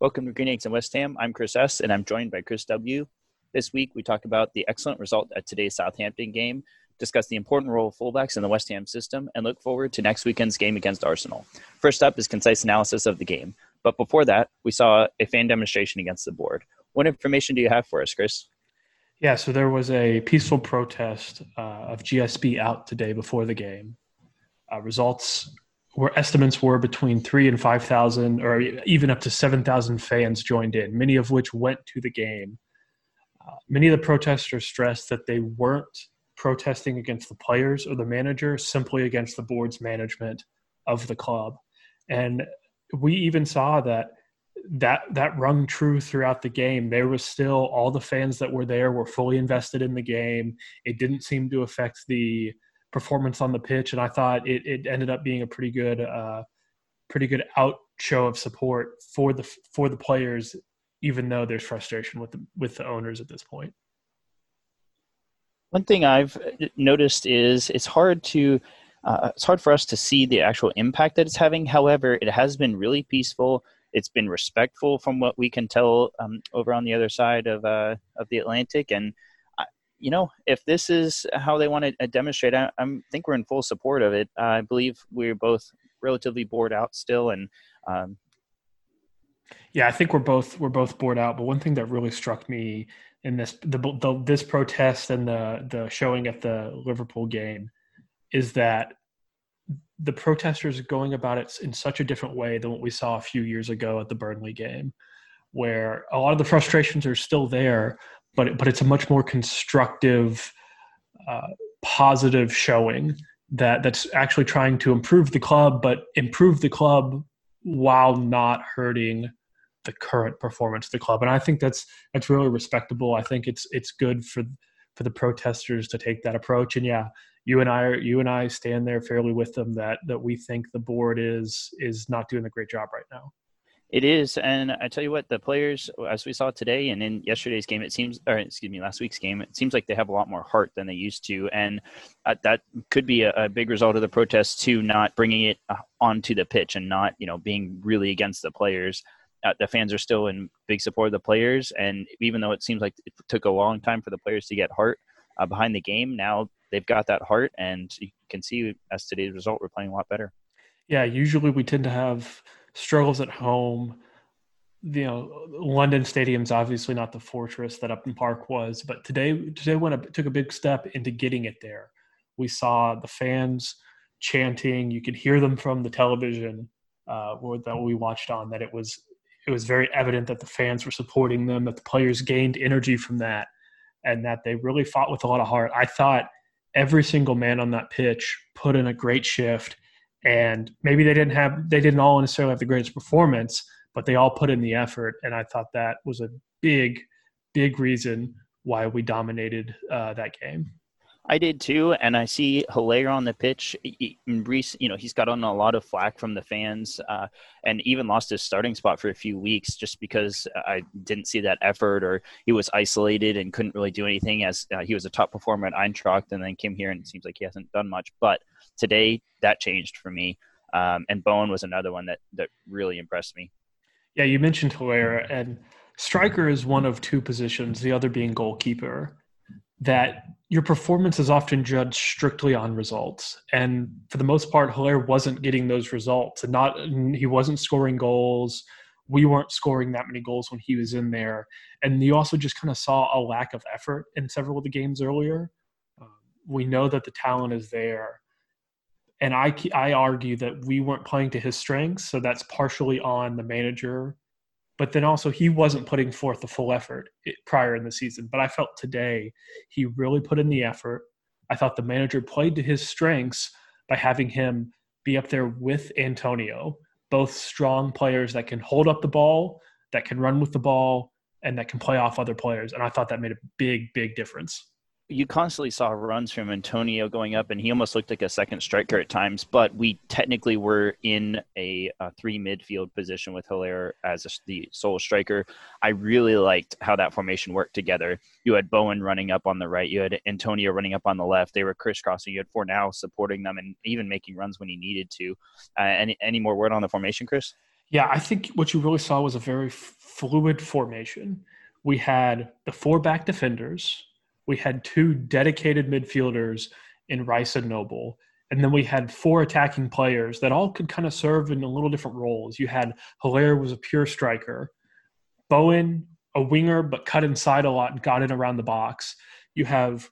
Welcome to Green Eggs and West Ham. I'm Chris S. and I'm joined by Chris W. This week we talk about the excellent result at today's Southampton game, discuss the important role of fullbacks in the West Ham system, and look forward to next weekend's game against Arsenal. First up is concise analysis of the game. But before that, we saw a fan demonstration against the board. What information do you have for us, Chris? Yeah, so there was a peaceful protest uh, of GSB out today before the game. Uh, results where estimates were between three and 5,000 or even up to 7,000 fans joined in, many of which went to the game. Uh, many of the protesters stressed that they weren't protesting against the players or the manager, simply against the board's management of the club. And we even saw that that that rung true throughout the game. There was still all the fans that were there were fully invested in the game. It didn't seem to affect the performance on the pitch, and I thought it, it ended up being a pretty good, uh, pretty good out show of support for the for the players, even though there's frustration with the with the owners at this point. One thing I've noticed is it's hard to uh, it's hard for us to see the actual impact that it's having. However, it has been really peaceful. It's been respectful from what we can tell um, over on the other side of uh, of the Atlantic, and you know, if this is how they want to uh, demonstrate, I, I think we're in full support of it. Uh, I believe we're both relatively board out still, and um, yeah, I think we're both we're both board out. But one thing that really struck me in this the, the this protest and the the showing at the Liverpool game is that the protesters are going about it in such a different way than what we saw a few years ago at the Burnley game, where a lot of the frustrations are still there, but but it's a much more constructive, uh, positive showing that that's actually trying to improve the club, but improve the club while not hurting the current performance of the club. And I think that's that's really respectable. I think it's it's good for for the protesters to take that approach. And yeah, you and I are, you and I stand there fairly with them that that we think the board is is not doing a great job right now. It is, and I tell you what, the players, as we saw today and in yesterday's game, it seems, or excuse me, last week's game, it seems like they have a lot more heart than they used to, and that could be a, a, big result of the protests too, not bringing it uh, onto the pitch and not, you know, being really against the players. Uh, the fans are still in big support of the players, and even though it seems like it took a long time for the players to get heart uh, behind the game, now they've got that heart, and you can see as today's result, we're playing a lot better. Yeah, usually we tend to have struggles at home. You know, London Stadium's obviously not the fortress that Upton Park was, but today today went a, took a big step into getting it there. We saw the fans chanting. You could hear them from the television uh, that we watched on. That it was it was very evident that the fans were supporting them, that the players gained energy from that, and that they really fought with a lot of heart. I thought every single man on that pitch put in a great shift and maybe they didn't have they didn't all necessarily have the greatest performance but they all put in the effort. And i thought that was a big big reason why we dominated uh, that game I did too, and I see Haller on the pitch. Reece, you know, he's got on a lot of flack from the fans, uh, and even lost his starting spot for a few weeks just because I didn't see that effort, or he was isolated and couldn't really do anything. As uh, he was a top performer at Eintracht, and then came here and it seems like he hasn't done much. But today, that changed for me, um, and Bowen was another one that that really impressed me. Yeah, you mentioned Haller, and striker is one of two positions, the other being goalkeeper that your performance is often judged strictly on results. And for the most part, Haller wasn't getting those results and not he wasn't scoring goals. We weren't scoring that many goals when he was in there. And you also just kind of saw a lack of effort in several of the games earlier. Um, we know that the talent is there. And I, I argue that we weren't playing to his strengths. So that's partially on the manager but then also he wasn't putting forth the full effort prior in the season. But I felt today he really put in the effort. I thought the manager played to his strengths by having him be up there with Antonio, both strong players that can hold up the ball, that can run with the ball, and that can play off other players. And I thought that made a big, big difference you constantly saw runs from Antonio going up, and he almost looked like a second striker at times. But we technically were in a, a three midfield position with Haller as a, the sole striker. I really liked how that formation worked together. You had Bowen running up on the right, you had Antonio running up on the left. They were crisscrossing. You had Fornal supporting them and even making runs when he needed to. Uh, any any more word on the formation, Chris? Yeah, I think what you really saw was a very fluid formation. We had the four back defenders, we had two dedicated midfielders in Rice and Noble, and then we had four attacking players that all could kind of serve in a little different roles. You had Haller was a pure striker, Bowen a winger but cut inside a lot and got in around the box. You have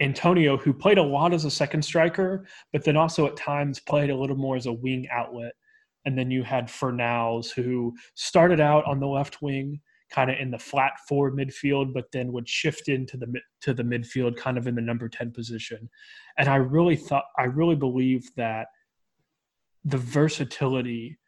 Antonio who played a lot as a second striker, but then also at times played a little more as a wing outlet. And then you had Fornals who started out on the left wing, kind of in the flat forward midfield, but then would shift into the to the midfield, kind of in the number ten position. And I really thought, I really believe that the versatility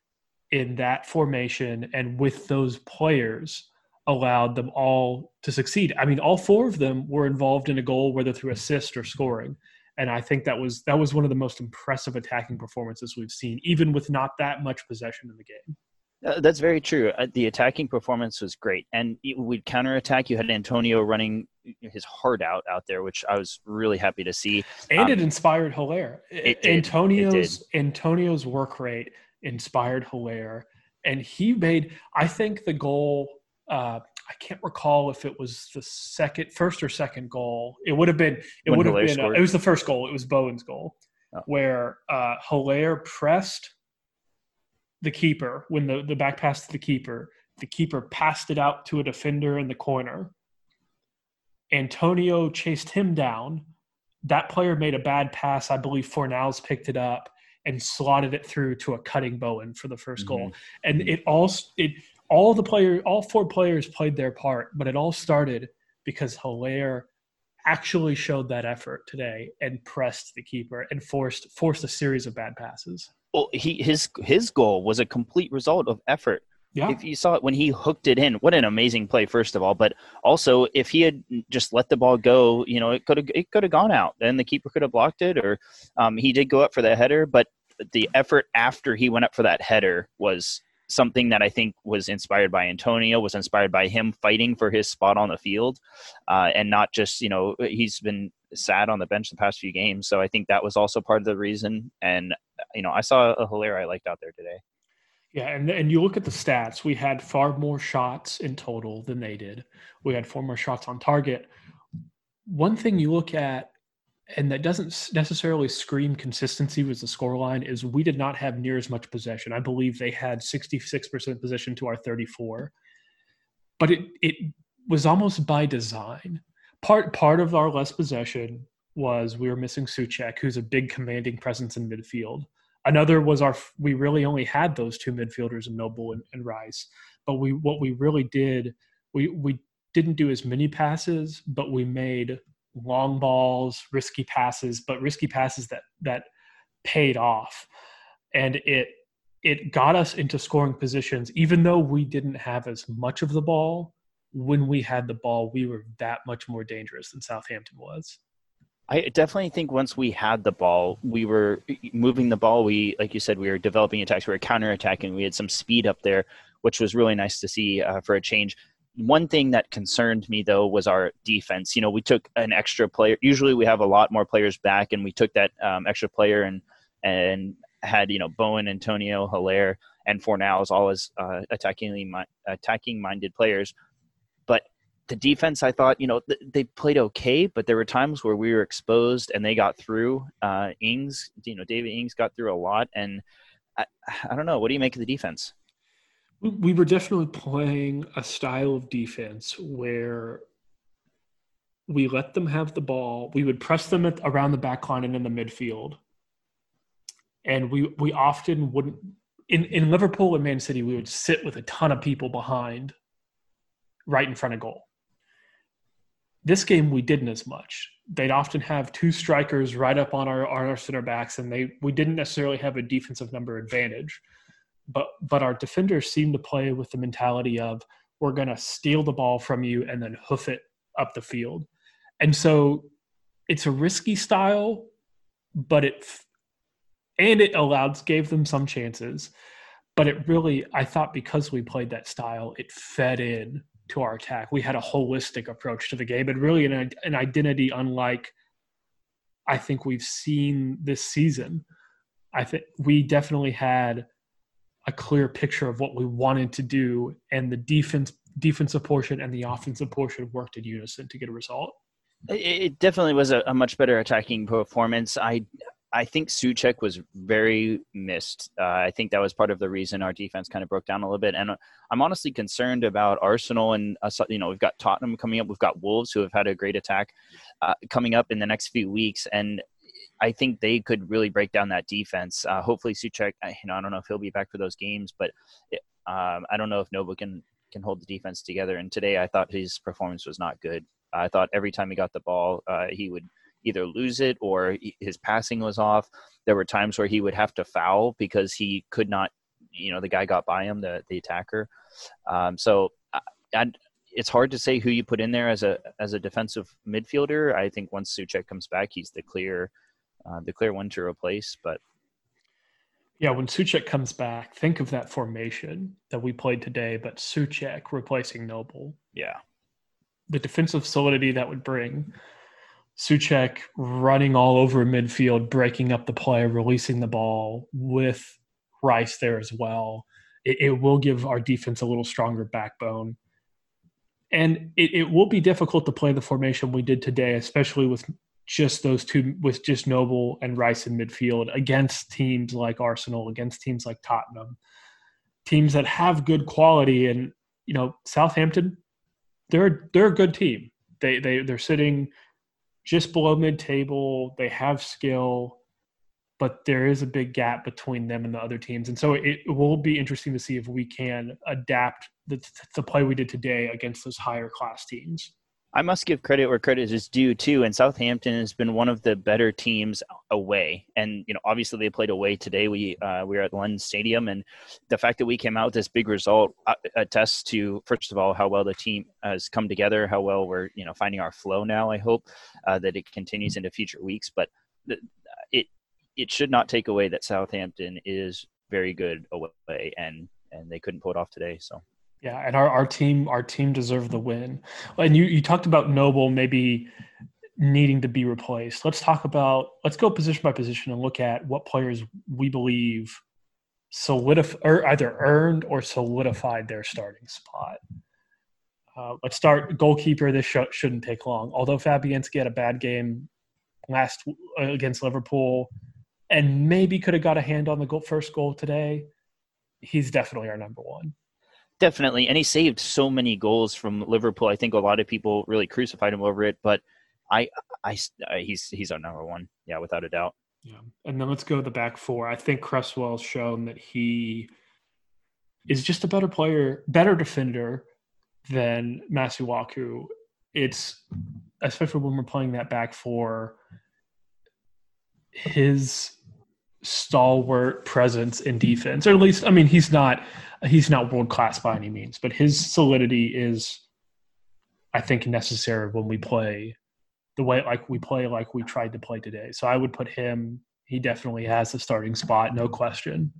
in that formation and with those players allowed them all to succeed. I mean, all four of them were involved in a goal, whether through assist or scoring. And I think that was that was one of the most impressive attacking performances we've seen, even with not that much possession in the game. Uh, that's very true. Uh, the attacking performance was great, and we'd counterattack. You had Antonio running his heart out out there, which I was really happy to see. And um, it inspired Haller. It. Antonio's it. Antonio's work rate inspired Haller, and he made. I think the goal. Uh, I can't recall if it was the second, first or second goal. It would have been. It would have been. Uh, it was the first goal. It was Bowen's goal, oh. where uh, Haller pressed the keeper when the, the back pass to the keeper. The keeper passed it out to a defender in the corner. Antonio chased him down. That player made a bad pass. I believe Fornals picked it up and slotted it through to a cutting Bowen for the 1st mm-hmm. goal. And it all it all the player all four players played their part, but it all started because Haller actually showed that effort today and pressed the keeper and forced forced a series of bad passes. Well, he his his goal was a complete result of effort. Yeah. If you saw it when he hooked it in, what an amazing play, first of all. But also, if he had just let the ball go, you know, it could have it could have gone out. Then the keeper could have blocked it, or um, he did go up for that header. But the effort after he went up for that header was something that I think was inspired by Antonio, was inspired by him fighting for his spot on the field, uh, and not just you know he's been sad on the bench the past few games. So I think that was also part of the reason. And you know, I saw a Haller I liked out there today. Yeah, and and you look at the stats. We had far more shots in total than they did. We had four more shots on target. One thing you look at, and that doesn't necessarily scream consistency with the scoreline, is we did not have near as much possession. I believe they had 66% possession to our 34. But it it was almost by design part part of our less possession was we were missing Soucek, who's a big commanding presence in midfield. Another was our we really only had those two midfielders in Noble and, and Rice. But we what we really did we we didn't do as many passes, but we made long balls, risky passes, but risky passes that that paid off. And it it got us into scoring positions, even though we didn't have as much of the ball when we had the ball, we were that much more dangerous than Southampton was. I definitely think once we had the ball, we were moving the ball. We, like you said, we were developing attacks. We were counterattacking. We had some speed up there, which was really nice to see uh, for a change. One thing that concerned me though was our defense. You know, we took an extra player. Usually, we have a lot more players back, and we took that um, extra player and and had you know Bowen, Antonio, Haller, and Fornals all as uh, attacking attacking minded players the defense, I thought, you know, they played okay, but there were times where we were exposed and they got through. Uh, Ings, you know, David Ings got through a lot, and I, I don't know. What do you make of the defense? We were definitely playing a style of defense where we let them have the ball. We would press them at, around the back line and in the midfield, and we we often wouldn't. In in Liverpool and Man City, we would sit with a ton of people behind right in front of goal. This game we didn't as much. They'd often have two strikers right up on our, on our center backs, and they we didn't necessarily have a defensive number advantage. But but our defenders seemed to play with the mentality of we're going to steal the ball from you and then hoof it up the field. And so it's a risky style, but it and it allowed gave them some chances. But it really, I thought, because we played that style, it fed in to our attack. We had a holistic approach to the game and really an, an identity unlike I think we've seen this season. I think we definitely had a clear picture of what we wanted to do, and the defense defensive portion and the offensive portion worked in unison to get a result. It definitely was a, a much better attacking performance. I I think Soucek was very missed. Uh, I think that was part of the reason our defense kind of broke down a little bit. And I'm honestly concerned about Arsenal and us. You know, we've got Tottenham coming up. We've got Wolves who have had a great attack uh, coming up in the next few weeks, and I think they could really break down that defense. Uh, hopefully, Soucek. You know, I don't know if he'll be back for those games, but it, um, I don't know if Noble can can hold the defense together. And today, I thought his performance was not good. I thought every time he got the ball, uh, he would either lose it or his passing was off. There were times where he would have to foul because he could not, you know, the guy got by him, the the attacker. Um, so, and it's hard to say who you put in there as a as a defensive midfielder. I think once Soucek comes back, he's the clear uh, the clear one to replace. But yeah, when Soucek comes back, think of that formation that we played today, but Soucek replacing Noble. Yeah. The defensive solidity that would bring Soucek running all over midfield, breaking up the play, releasing the ball with Rice there as well. It, it will give our defense a little stronger backbone. And it, it will be difficult to play the formation we did today, especially with just those two, with just Noble and Rice in midfield against teams like Arsenal, against teams like Tottenham, teams that have good quality. And, you know, Southampton, they're, they're a good team. They, they, they're sitting – just below mid table. They have skill, but there is a big gap between them and the other teams. And so it, will be interesting to see if we can adapt the, the play we did today against those higher class teams. I must give credit where credit is due too. And Southampton has been one of the better teams away. And you know, obviously they played away today. We uh, we were at London Stadium, and the fact that we came out with this big result uh, attests to first of all how well the team has come together, how well we're you know finding our flow now. I hope uh, that it continues into future weeks, but it it should not take away that Southampton is very good away, and and they couldn't pull it off today. So yeah, and our, our team our team deserved the win. And you you talked about Noble maybe needing to be replaced. Let's talk about let's go position by position and look at what players we believe solidify or either earned or solidified their starting spot. Uh, let's start goalkeeper. This sh- shouldn't take long. Although Fabianski had a bad game last uh, against Liverpool, and maybe could have got a hand on the goal, first goal today, he's definitely our number one. Definitely, and he saved so many goals from Liverpool. I think a lot of people really crucified him over it, but I, I, I he's he's our number one, yeah, without a doubt. Yeah, and then let's go to the back four. I think Cresswell's shown that he is just a better player, better defender than Masuaku. It's especially when we're playing that back four. His stalwart presence in defense, or at least, I mean, he's not he's not world class by any means, but his solidity is, I think, necessary when we play the way like we play like we tried to play today. So I would put him. He definitely has the starting spot, no question,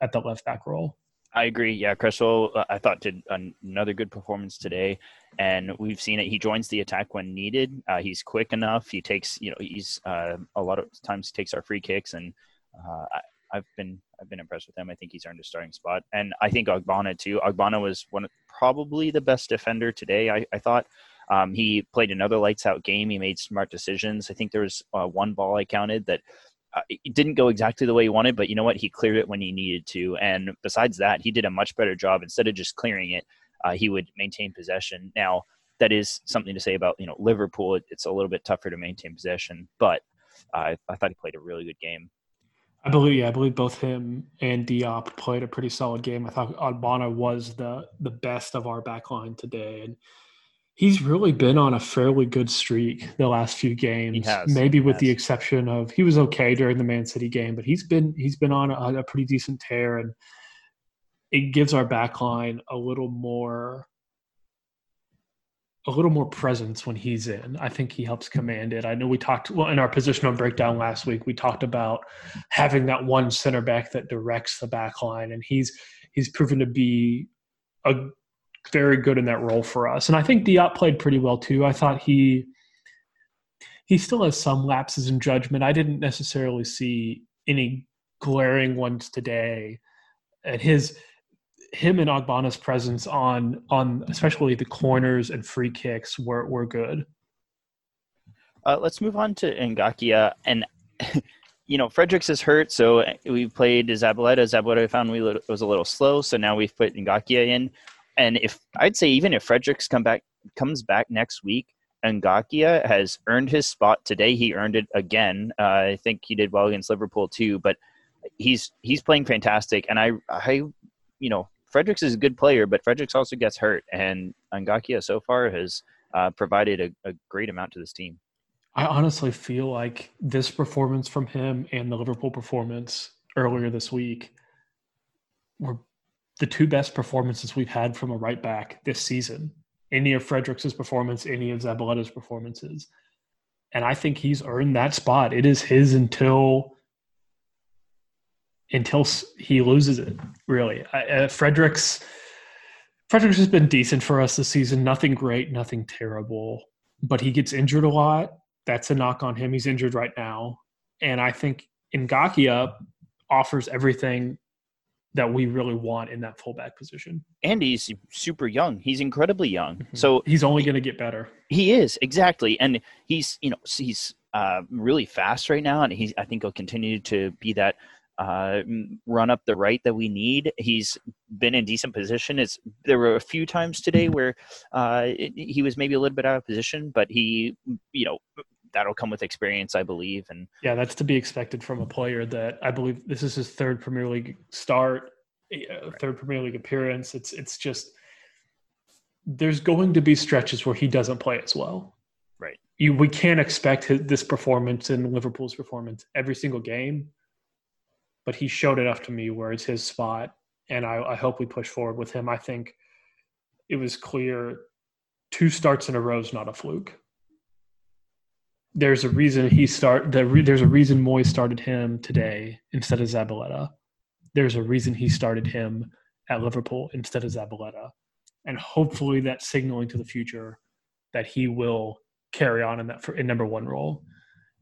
at the left back role. I agree. Yeah, Cresswell, I thought did another good performance today, and we've seen it. He joins the attack when needed. Uh, he's quick enough. He takes, you know, he's uh, a lot of times takes our free kicks, and uh, I've been I've been impressed with him. I think he's earned a starting spot, and I think Ogbonna too. Ogbonna was one probably the best defender today. I, I thought um, he played another lights out game. He made smart decisions. I think there was uh, one ball I counted that uh, it didn't go exactly the way he wanted, but you know what? He cleared it when he needed to. And besides that, he did a much better job. Instead of just clearing it, uh, he would maintain possession. Now that is something to say about you know Liverpool. It's a little bit tougher to maintain possession, but uh, I thought he played a really good game. I believe, yeah, I believe both him and Diop played a pretty solid game. I thought Ogbonna was the the best of our backline today, and he's really been on a fairly good streak the last few games. Maybe with the exception of he was okay during the Man City game, but he's been he's been on a, a pretty decent tear, and it gives our backline a little more a little more presence when he's in. I think he helps command it. I know we talked well in our positional breakdown last week. We talked about having that one center back that directs the back line, and he's he's proven to be a very good in that role for us. And I think Diop played pretty well too. I thought he he still has some lapses in judgment. I didn't necessarily see any glaring ones today. and his him and Ogbonna's presence on on especially the corners and free kicks were were good. Uh, let's move on to Ngakia and. you know, Fredericks is hurt, so we played Zabaleta. Zabaleta found we was a little slow, so now we've put Ngakia in. And if I'd say even if Fredericks come back comes back next week, Ngakia has earned his spot today. He earned it again. Uh, I think he did well against Liverpool too, but he's he's playing fantastic. And I I you know Fredericks is a good player, but Fredericks also gets hurt, and Ngakia so far has uh, provided a, a great amount to this team. I honestly feel like this performance from him and the Liverpool performance earlier this week were the two best performances we've had from a right back this season any of Fredericks' performance, any of Zabaleta's performances. And I think he's earned that spot. It is his until until he loses it. Really, uh, Fredericks Fredericks has been decent for us this season. Nothing great, nothing terrible, but he gets injured a lot. That's a knock on him. He's injured right now, and I think Ngakia offers everything that we really want in that fullback position. And he's super young. He's incredibly young. Mm-hmm. So he's only going to get better. He is exactly, and he's you know he's uh, really fast right now, and he's I think he'll continue to be that uh, run up the right that we need. He's been in decent position. It's there were a few times today where uh, it, he was maybe a little bit out of position, but he you know that'll come with experience, I believe. And yeah, that's to be expected from a player that I believe this is his third Premier League start, uh, third Premier League appearance. It's it's just there's going to be stretches where he doesn't play as well. Right. You we can't expect his, this performance and Liverpool's performance every single game, but he showed enough to me where it's his spot, and I, I hope we push forward with him. I think it was clear two starts in a row is not a fluke there's a reason he start the there's a reason Moyes started him today instead of Zabaleta. There's a reason he started him at Liverpool instead of Zabaleta, and hopefully that's signaling to the future that he will carry on in that in number one role.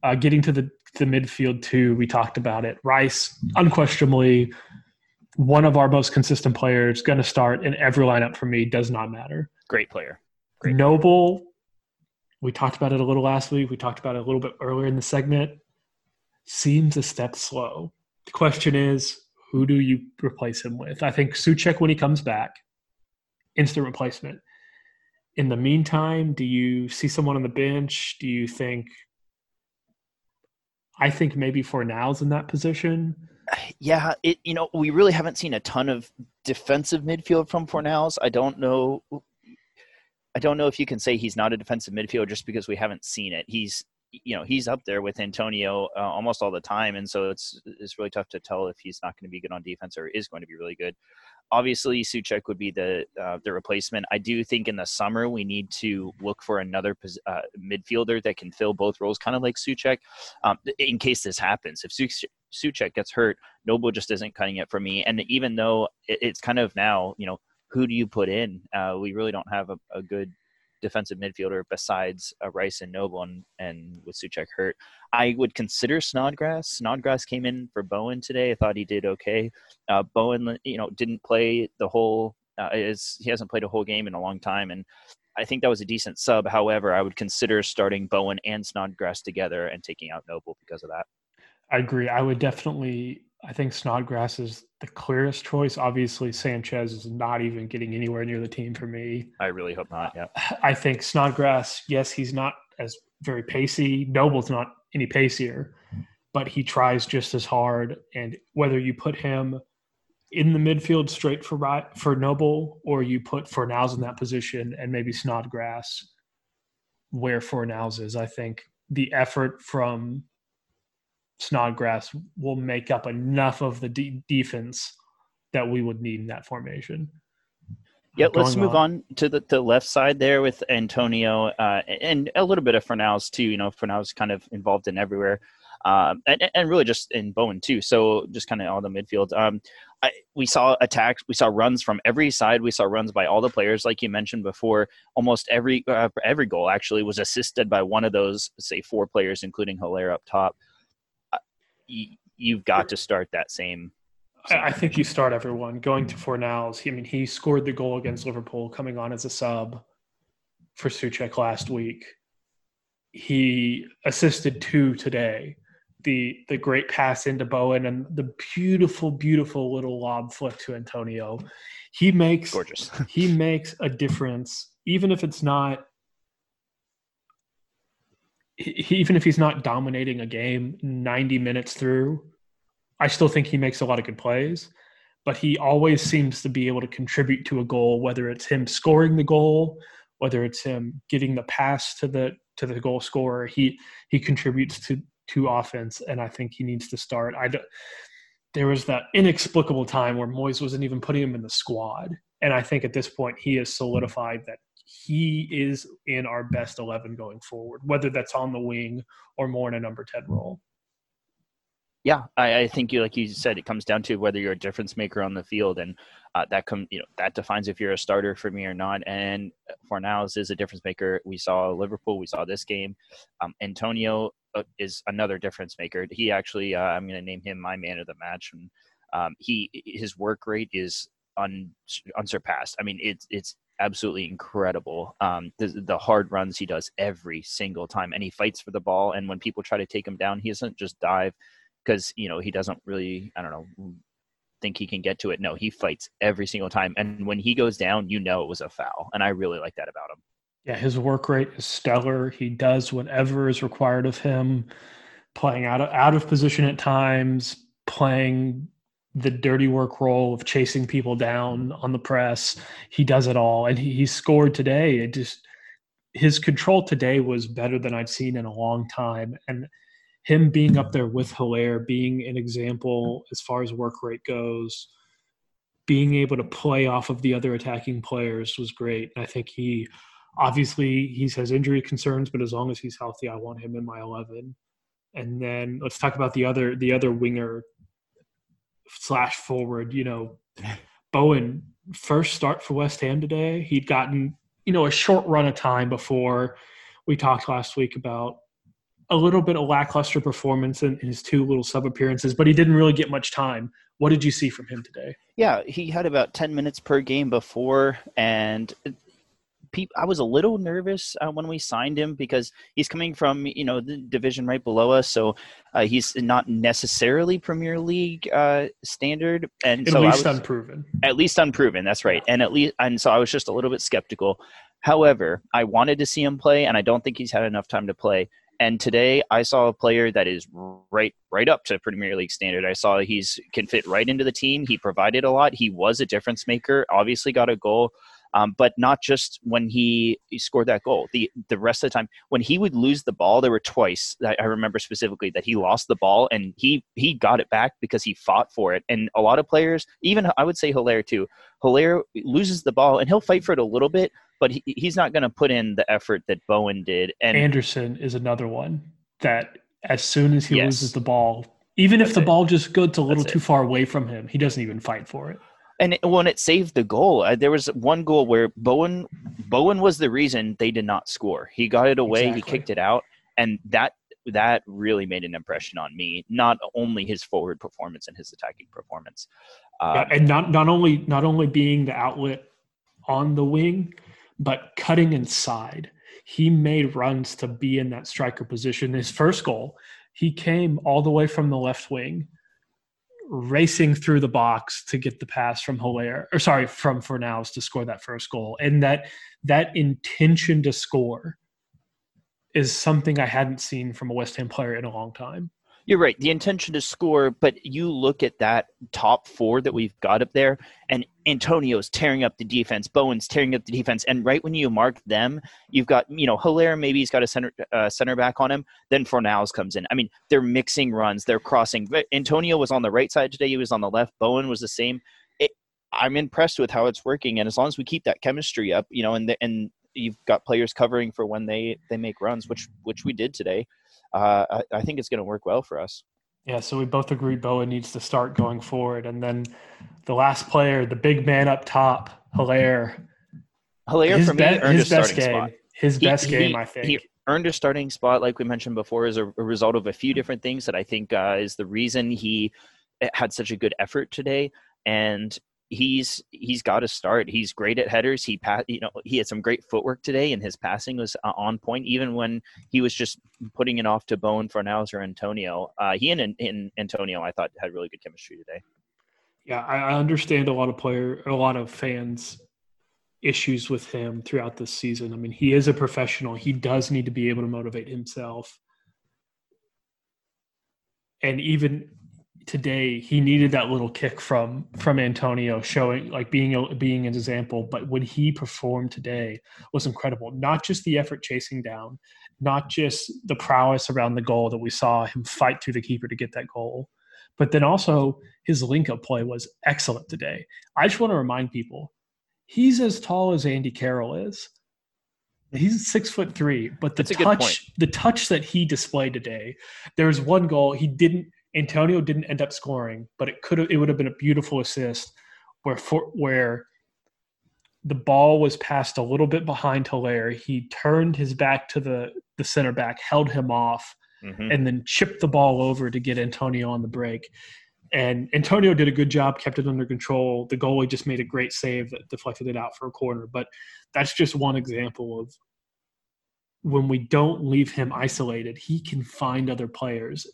Uh, getting to the the midfield too, we talked about it. Rice, unquestionably, one of our most consistent players, going to start in every lineup for me. Does not matter. Great player. Great Noble we talked about it a little last week. We talked about it a little bit earlier in the segment. Seems a step slow. The question is, who do you replace him with? I think Soucek when he comes back, instant replacement. In the meantime, do you see someone on the bench? Do you think? I think maybe Fornals in that position. Yeah, it you know we really haven't seen a ton of defensive midfield from Fornals. I don't know I don't know if you can say he's not a defensive midfielder just because we haven't seen it. He's you know he's up there with Antonio uh, almost all the time, and so it's it's really tough to tell if he's not going to be good on defense or is going to be really good. Obviously, Soucek would be the uh, the replacement. I do think in the summer we need to look for another uh, midfielder that can fill both roles, kind of like Soucek, um, in case this happens. If Soucek gets hurt, Noble just isn't cutting it for me. And even though it's kind of now, you know, who do you put in? Uh, we really don't have a, a good defensive midfielder besides uh, Rice and Noble and, and with Soucek hurt. I would consider Snodgrass. Snodgrass came in for Bowen today. I thought he did okay. Uh, Bowen, you know, didn't play the whole. Uh, is he hasn't played a whole game in a long time, and I think that was a decent sub. However, I would consider starting Bowen and Snodgrass together and taking out Noble because of that. I agree. I would definitely I think Snodgrass is the clearest choice. Obviously, Sanchez is not even getting anywhere near the team for me. I really hope not. Yeah. I think Snodgrass, yes, he's not as very pacey. Noble's not any pacier, mm-hmm. but he tries just as hard. And whether you put him in the midfield straight for for Noble or you put Fornals in that position and maybe Snodgrass where Fornals is, I think the effort from Snodgrass will make up enough of the de- defense that we would need in that formation. Yeah, let's move on. on. to the, the left side there with Antonio uh, and a little bit of Fornals too. You know, Fornals kind of involved in everywhere, um, and, and really just in Bowen too. So just kind of all the midfield. Um, I, we saw attacks, we saw runs from every side. We saw runs by all the players, like you mentioned before. Almost every uh, every goal actually was assisted by one of those, say, four players, including Haller up top you've got to start that same I think you start everyone going to Fornals. I mean, he scored the goal against Liverpool coming on as a sub for Soucek last week. He assisted two today. The the great pass into Bowen and the beautiful, beautiful little lob flick to Antonio. He makes gorgeous. he makes a difference, even if it's not he, even if he's not dominating a game 90 minutes through, I still think he makes a lot of good plays. But he always seems to be able to contribute to a goal, whether it's him scoring the goal, whether it's him getting the pass to the to the goal scorer. He he contributes to to offense, and I think he needs to start. I there was that inexplicable time where Moyes wasn't even putting him in the squad, and I think at this point he has solidified that he is in our best 11 going forward, whether that's on the wing or more in a number 10 role. Yeah, I, I think you, like you said, it comes down to whether you're a difference maker on the field, and uh, that come, you know, that defines if you're a starter for me or not. And Fornals is a difference maker. We saw Liverpool, we saw this game. Um, Antonio uh, is another difference maker. He actually, uh, I'm going to name him my man of the match, and um, he his work rate is un, unsurpassed. I mean, it's it's absolutely incredible. Um, the, the hard runs he does every single time, and he fights for the ball. And when people try to take him down, he doesn't just dive because you know he doesn't really I don't know think he can get to it. No, he fights every single time, and when he goes down, you know it was a foul, and I really like that about him. Yeah, his work rate is stellar. He does whatever is required of him, playing out of, out of position at times, playing the dirty work role of chasing people down on the press. He does it all, and he, he scored today. It just his control today was better than I'd seen in a long time, and him being up there with Haller, being an example as far as work rate goes, being able to play off of the other attacking players was great. I think he obviously he has injury concerns, but as long as he's healthy, I want him in my eleven. And then let's talk about the other the other winger slash forward. You know, Bowen first start for West Ham today. He'd gotten you know a short run of time before we talked last week about a little bit of lackluster performance in, in his two little sub appearances, but he didn't really get much time. What did you see from him today? Yeah, he had about 10 minutes per game before, and I was a little nervous uh, when we signed him because he's coming from you know the division right below us, so uh, he's not necessarily Premier League uh, standard, and at so least was, unproven. At least unproven. That's right, and at least and so I was just a little bit skeptical. However, I wanted to see him play, and I don't think he's had enough time to play. And today I saw a player that is right right up to Premier League standard. I saw he's can fit right into the team. He provided a lot. He was a difference maker. Obviously got a goal um, but not just when he, he, scored that goal. The the rest of the time, when he would lose the ball, there were twice that I remember specifically that he lost the ball and he he got it back because he fought for it. And a lot of players, even I would say Haller too, Haller loses the ball and he'll fight for it a little bit, but he, he's not going to put in the effort that Bowen did. And Anderson is another one that as soon as he yes. loses the ball, even if the it. ball just goes a little That's too it. far away from him, he doesn't even fight for it and it, when it saved the goal, uh, there was one goal where Bowen Bowen was the reason they did not score. He got it away, exactly. he kicked it out, and that that really made an impression on me. Not only his forward performance and his attacking performance, uh, yeah, and not not only not only being the outlet on the wing, but cutting inside. He made runs to be in that striker position. His first goal, he came all the way from the left wing racing through the box to get the pass from Haller, or sorry, from Fornals to score that first goal. And that that intention to score is something I hadn't seen from a West Ham player in a long time. You're right. The intention to score, but you look at that top four that we've got up there, and Antonio's tearing up the defense, Bowen's tearing up the defense, and right when you mark them, you've got you know Haller maybe he's got a center uh, center back on him. Then Fornals comes in. I mean, they're mixing runs, they're crossing. Antonio was on the right side today. He was on the left. Bowen was the same. It, I'm impressed with how it's working, and as long as we keep that chemistry up, you know, and the, and you've got players covering for when they they make runs, which which we did today uh, I, I think it's going to work well for us. Yeah, so we both agree Bowen needs to start going forward. And then the last player, the big man up top, Haller. Haller his for me be- earned his a best game. Spot. His he, best game, I think. He earned a starting spot, like we mentioned before, as a, a result of a few different things that I think uh, is the reason he had such a good effort today, and he's he's got to start. He's great at headers. He passed, you know, he had some great footwork today, and his passing was uh, on point. Even when he was just putting it off to Bowen Fornals or Antonio, uh, he and, and Antonio, I thought had really good chemistry today. Yeah, I understand a lot of player, a lot of fans issues with him throughout this season. I mean, he is a professional. He does need to be able to motivate himself. And even today, he needed that little kick from from Antonio, showing like being a, being an example. But when he performed today was incredible. Not just the effort chasing down, not just the prowess around the goal that we saw him fight through the keeper to get that goal, but then also his link up play was excellent today. I just want to remind people he's as tall as Andy Carroll is. He's six foot three, but the touch, the touch that he displayed today, there's one goal he didn't. Antonio didn't end up scoring, but it could have. It would have been a beautiful assist where for, where the ball was passed a little bit behind Haller. He turned his back to the the center back, held him off, mm-hmm. and then chipped the ball over to get Antonio on the break. And Antonio did a good job, kept it under control. The goalie just made a great save that deflected it out for a corner. But that's just one example of when we don't leave him isolated, he can find other players.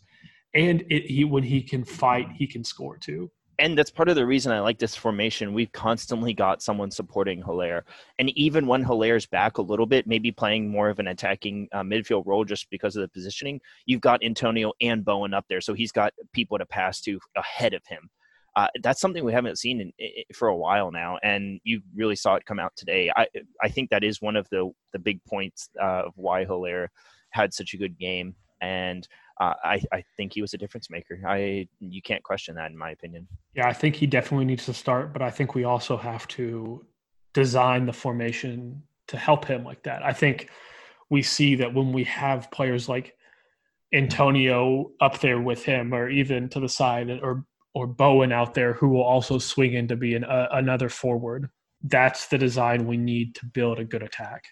And it, he, when he can fight, he can score too and that's part of the reason I like this formation. We've constantly got someone supporting Haller. And even when Haller's back a little bit, maybe playing more of an attacking uh, midfield role just because of the positioning, you've got Antonio and Bowen up there. So he's got people to pass to ahead of him. Uh, that's something we haven't seen in, in, for a while now, and you really saw it come out today. I I think that is one of the the big points uh, of why Haller had such a good game. And uh, I, I think he was a difference maker. I you can't question that in my opinion. Yeah, I think he definitely needs to start, but I think we also have to design the formation to help him like that. I think we see that when we have players like Antonio up there with him, or even to the side, or or Bowen out there who will also swing in to be an, uh, another forward. That's the design we need to build a good attack.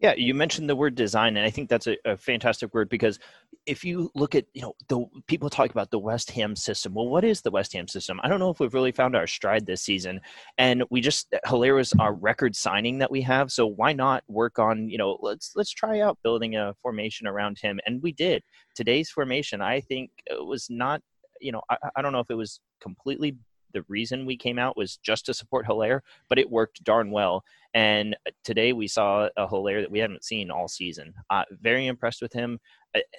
Yeah, you mentioned the word design, and I think that's a, a, fantastic word because if you look at, you know, the people talk about the West Ham system. Well, what is the West Ham system? I don't know if we've really found our stride this season, and we just Haller is our record signing that we have. So why not work on, you know, let's let's try out building a formation around him, and we did. Today's formation, I think, it was not, you know, I, I don't know if it was completely the reason we came out was just to support Haller, but it worked darn well. And today we saw a Haller that we haven't seen all season. Uh, very impressed with him.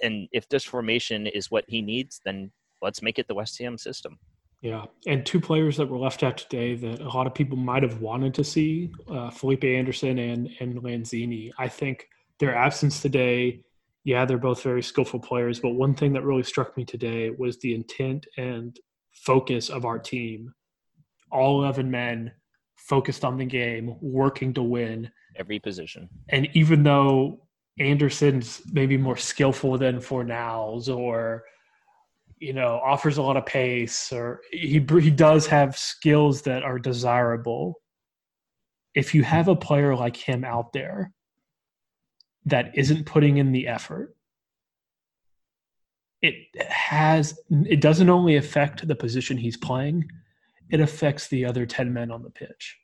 And if this formation is what he needs, then let's make it the West Ham system. Yeah, and two players that were left out today that a lot of people might have wanted to see, uh, Felipe Anderson and and Lanzini. I think their absence today, yeah, they're both very skillful players, but one thing that really struck me today was the intent and focus of our team. All 11 men focused on the game, working to win. Every position. And even though Anderson's maybe more skillful than Fornals or you know offers a lot of pace or he he does have skills that are desirable if you have a player like him out there that isn't putting in the effort it has it doesn't only affect the position he's playing it affects the other 10 men on the pitch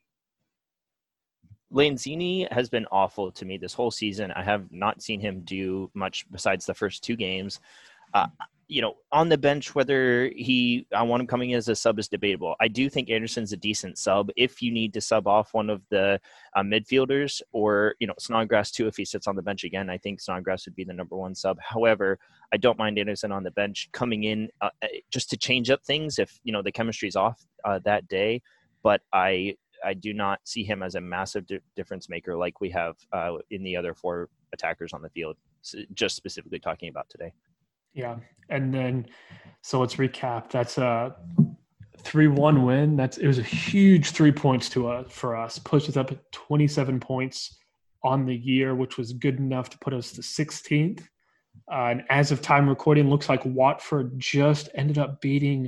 Lanzini has been awful to me this whole season. I have not seen him do much besides the first two games. Uh, you know, on the bench, whether he, I want him coming as a sub is debatable. I do think Anderson's a decent sub if you need to sub off one of the uh, midfielders or, you know, Snodgrass too, if he sits on the bench again. I think Snodgrass would be the number one sub. However, I don't mind Anderson on the bench coming in uh, uh just to change up things if, you know, the chemistry's off uh, that day. But I, I do not see him as a massive di- difference maker like we have uh, in the other four attackers on the field. Just specifically talking about today. Yeah, and then so let's recap. That's a three-one win. That's it was a huge three points to us for us. Pushed us up at twenty-seven points on the year, which was good enough to put us to sixteenth. Uh, and as of time recording, looks like Watford just ended up beating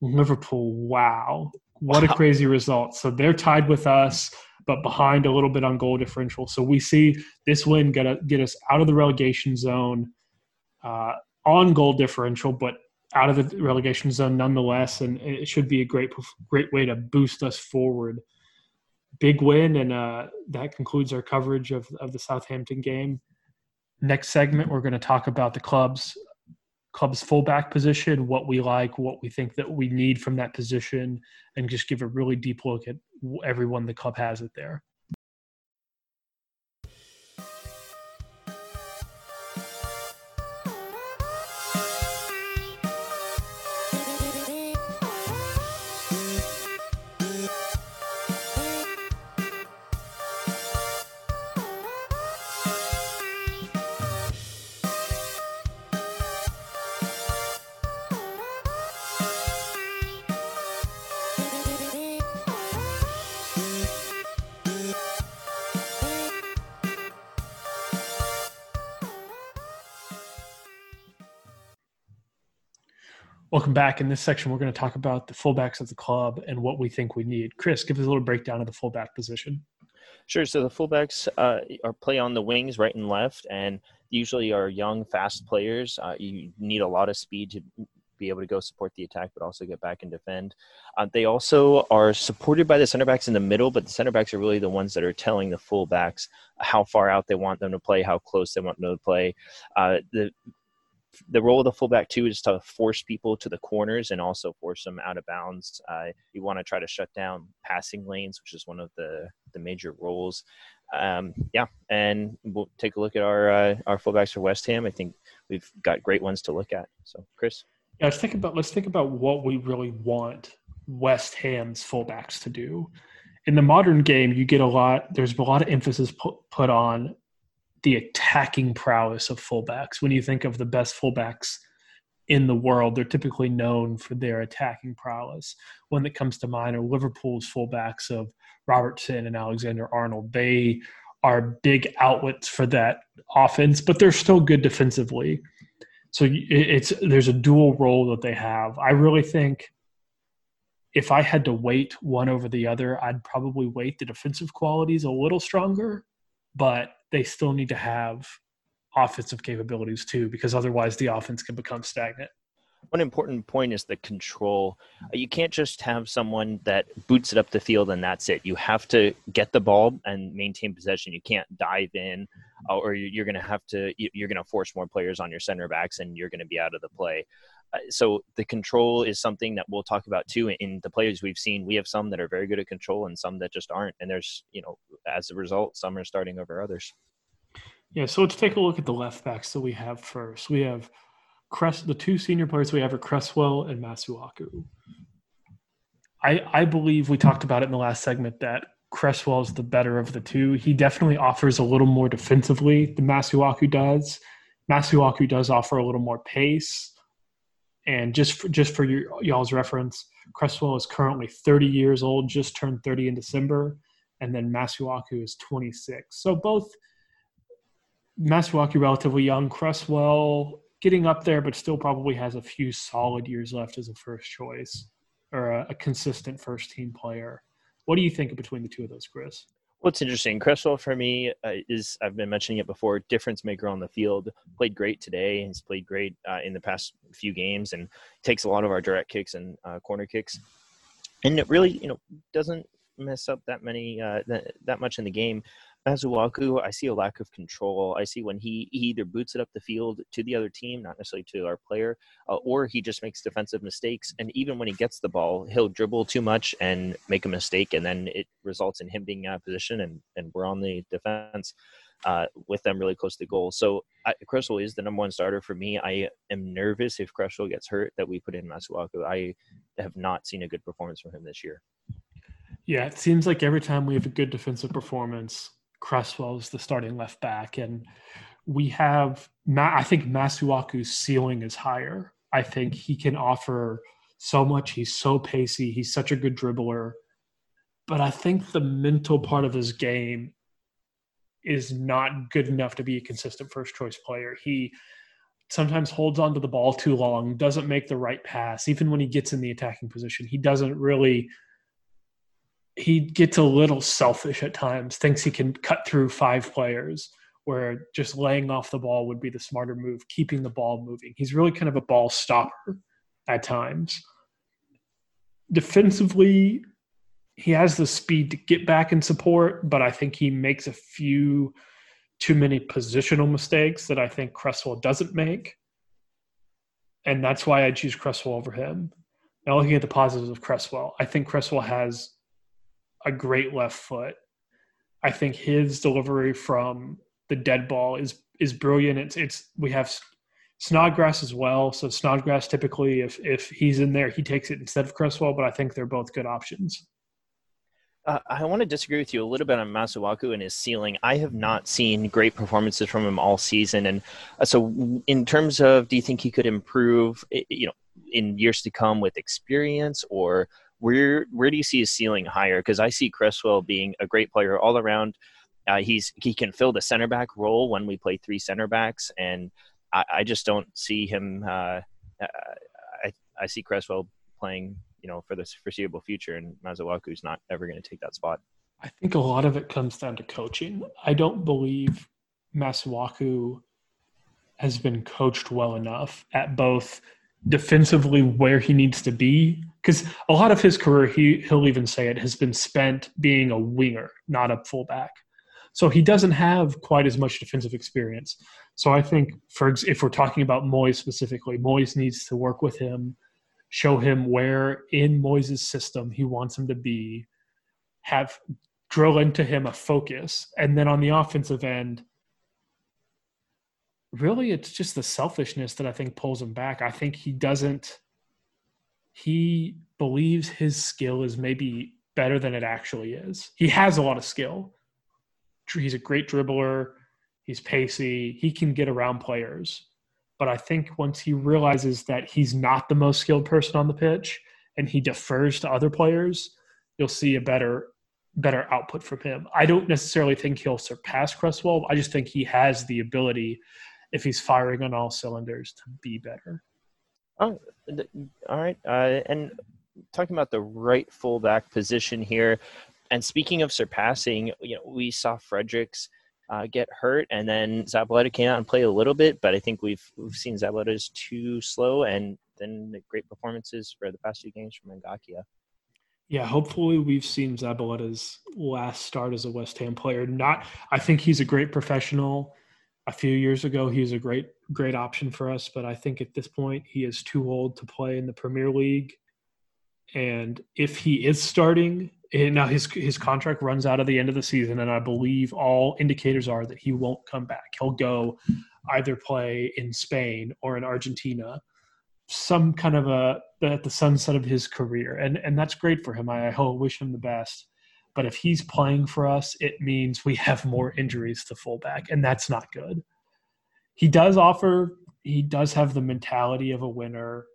Liverpool. Wow, what wow. a crazy result! So they're tied with us, but behind a little bit on goal differential. So we see this win get, a, get us out of the relegation zone. Uh, on goal differential, but out of the relegation zone nonetheless, and it should be a great great way to boost us forward. Big win, and uh, that concludes our coverage of of the Southampton game. Next segment, we're going to talk about the club's club's fullback position, what we like, what we think that we need from that position, and just give a really deep look at everyone the club has it there. Welcome back. In this section, we're going to talk about the fullbacks of the club and what we think we need. Chris, give us a little breakdown of the fullback position. Sure. So the fullbacks uh, are play on the wings, right and left, and usually are young, fast players. Uh, you need a lot of speed to be able to go support the attack, but also get back and defend. Uh, they also are supported by the center backs in the middle, but the center backs are really the ones that are telling the fullbacks how far out they want them to play, how close they want them to play. Uh, the the role of the fullback too is to force people to the corners and also force them out of bounds. Uh, you want to try to shut down passing lanes, which is one of the the major roles. Um, yeah, and we'll take a look at our uh, our fullbacks for West Ham. I think we've got great ones to look at. So, Chris, yeah, let's think about let's think about what we really want West Ham's fullbacks to do. In the modern game, you get a lot. There's a lot of emphasis put, put on the attacking prowess of fullbacks. When you think of the best fullbacks in the world, they're typically known for their attacking prowess. One that comes to mind are Liverpool's fullbacks of Robertson and Alexander Arnold. They are big outlets for that offense, but they're still good defensively. So it's there's a dual role that they have. I really think if I had to weight one over the other, I'd probably weight the defensive qualities a little stronger, but they still need to have offensive capabilities too, because otherwise the offense can become stagnant. One important point is the control. You can't just have someone that boots it up the field and that's it. You have to get the ball and maintain possession. You can't dive in, uh, or you're going to have to. You're going to force more players on your center backs, and you're going to be out of the play. Uh, so the control is something that we'll talk about too. In the players we've seen, we have some that are very good at control and some that just aren't. And there's, you know, as a result, some are starting over others. Yeah, so let's take a look at the left backs that we have first. We have Cress, the two senior players we have are Cresswell and Masuaku. I I believe we talked about it in the last segment that Cresswell is the better of the two. He definitely offers a little more defensively than Masuaku does. Masuaku does offer a little more pace and just for, just for your, y'all's reference, Cresswell is currently 30 years old, just turned 30 in December, and then Masuaku is 26. So both Masuaku relatively young, Cresswell getting up there, but still probably has a few solid years left as a first choice or a, a consistent first team player. What do you think between the two of those, Chris? What's interesting, Cresswell for me uh, is I've been mentioning it before. Difference maker on the field. Played great today. He's played great uh, in the past few games, and takes a lot of our direct kicks and uh, corner kicks. And it really, you know, doesn't mess up that many uh, that, that much in the game. Masuaku, I see a lack of control. I see when he, he either boots it up the field to the other team, not necessarily to our player, uh, or he just makes defensive mistakes. And even when he gets the ball, he'll dribble too much and make a mistake, and then it results in him being out of position, and, and we're on the defense uh, with them really close to goal. So I, is the number one starter for me. I am nervous if Cresswell gets hurt that we put in Masuaku. I have not seen a good performance from him this year. Yeah, it seems like every time we have a good defensive performance, Cresswell is the starting left back, and we have. I think Masuaku's ceiling is higher. I think he can offer so much. He's so pacey. He's such a good dribbler, but I think the mental part of his game is not good enough to be a consistent first choice player. He sometimes holds onto the ball too long, doesn't make the right pass. Even when he gets in the attacking position, he doesn't really he gets a little selfish at times, thinks he can cut through five players, where just laying off the ball would be the smarter move, keeping the ball moving. He's really kind of a ball stopper at times. Defensively, he has the speed to get back in support, but I think he makes a few too many positional mistakes that I think Cresswell doesn't make. And that's why I choose Cresswell over him. Now, looking at the positives of Cresswell, I think Cresswell has a great left foot. I think his delivery from the dead ball is is brilliant. It's it's we have Snodgrass as well. So Snodgrass typically, if if he's in there, he takes it instead of Cresswell. But I think they're both good options. Uh, I want to disagree with you a little bit on Masuaku and his ceiling. I have not seen great performances from him all season, and uh, so in terms of, do you think he could improve? You know, in years to come with experience, or where where do you see his ceiling higher? Because I see Cresswell being a great player all around. Uh, he's he can fill the center back role when we play three center backs, and I, I just don't see him. Uh, uh I I see Cresswell playing you know for the foreseeable future, and is not ever going to take that spot. I think a lot of it comes down to coaching. I don't believe Masuaku has been coached well enough at both defensively where he needs to be because a lot of his career he he'll even say it has been spent being a winger not a fullback. So he doesn't have quite as much defensive experience. So i think for if we're talking about moyes specifically moyes needs to work with him show him where in Moyes' system he wants him to be, have drill into him a focus, and then on the offensive end, really it's just the selfishness that I think pulls him back. I think he doesn't he believes his skill is maybe better than it actually is. He has a lot of skill. He's a great dribbler. He's pacey. He can get around players. But I think once he realizes that he's not the most skilled person on the pitch and he defers to other players, you'll see a better better output from him. I don't necessarily think he'll surpass Cresswell. I just think he has the ability, if he's firing on all cylinders, to be better. Oh, all right. Uh, and talking about the right fullback position here, and speaking of surpassing, you know, we saw Fredericks – uh, get hurt, and then Zabaleta came out and played a little bit, but I think we've we've seen Zabaleta is too slow, and then the great performances for the past two games from Ngakia. Yeah, hopefully we've seen Zabaleta's last start as a West Ham player. Not, I think he's a great professional. A few years ago, he was a great great option for us, but I think at this point he is too old to play in the Premier League. And if he is starting, eh, now his his contract runs out at the end of the season, and I believe all indicators are that he won't come back. He'll go either play in Spain or in Argentina, some kind of a at the sunset of his career, and and that's great for him. I, I wish him the best. But if he's playing for us, it means we have more injuries to fullback, and that's not good. He does offer. He does have the mentality of a winner.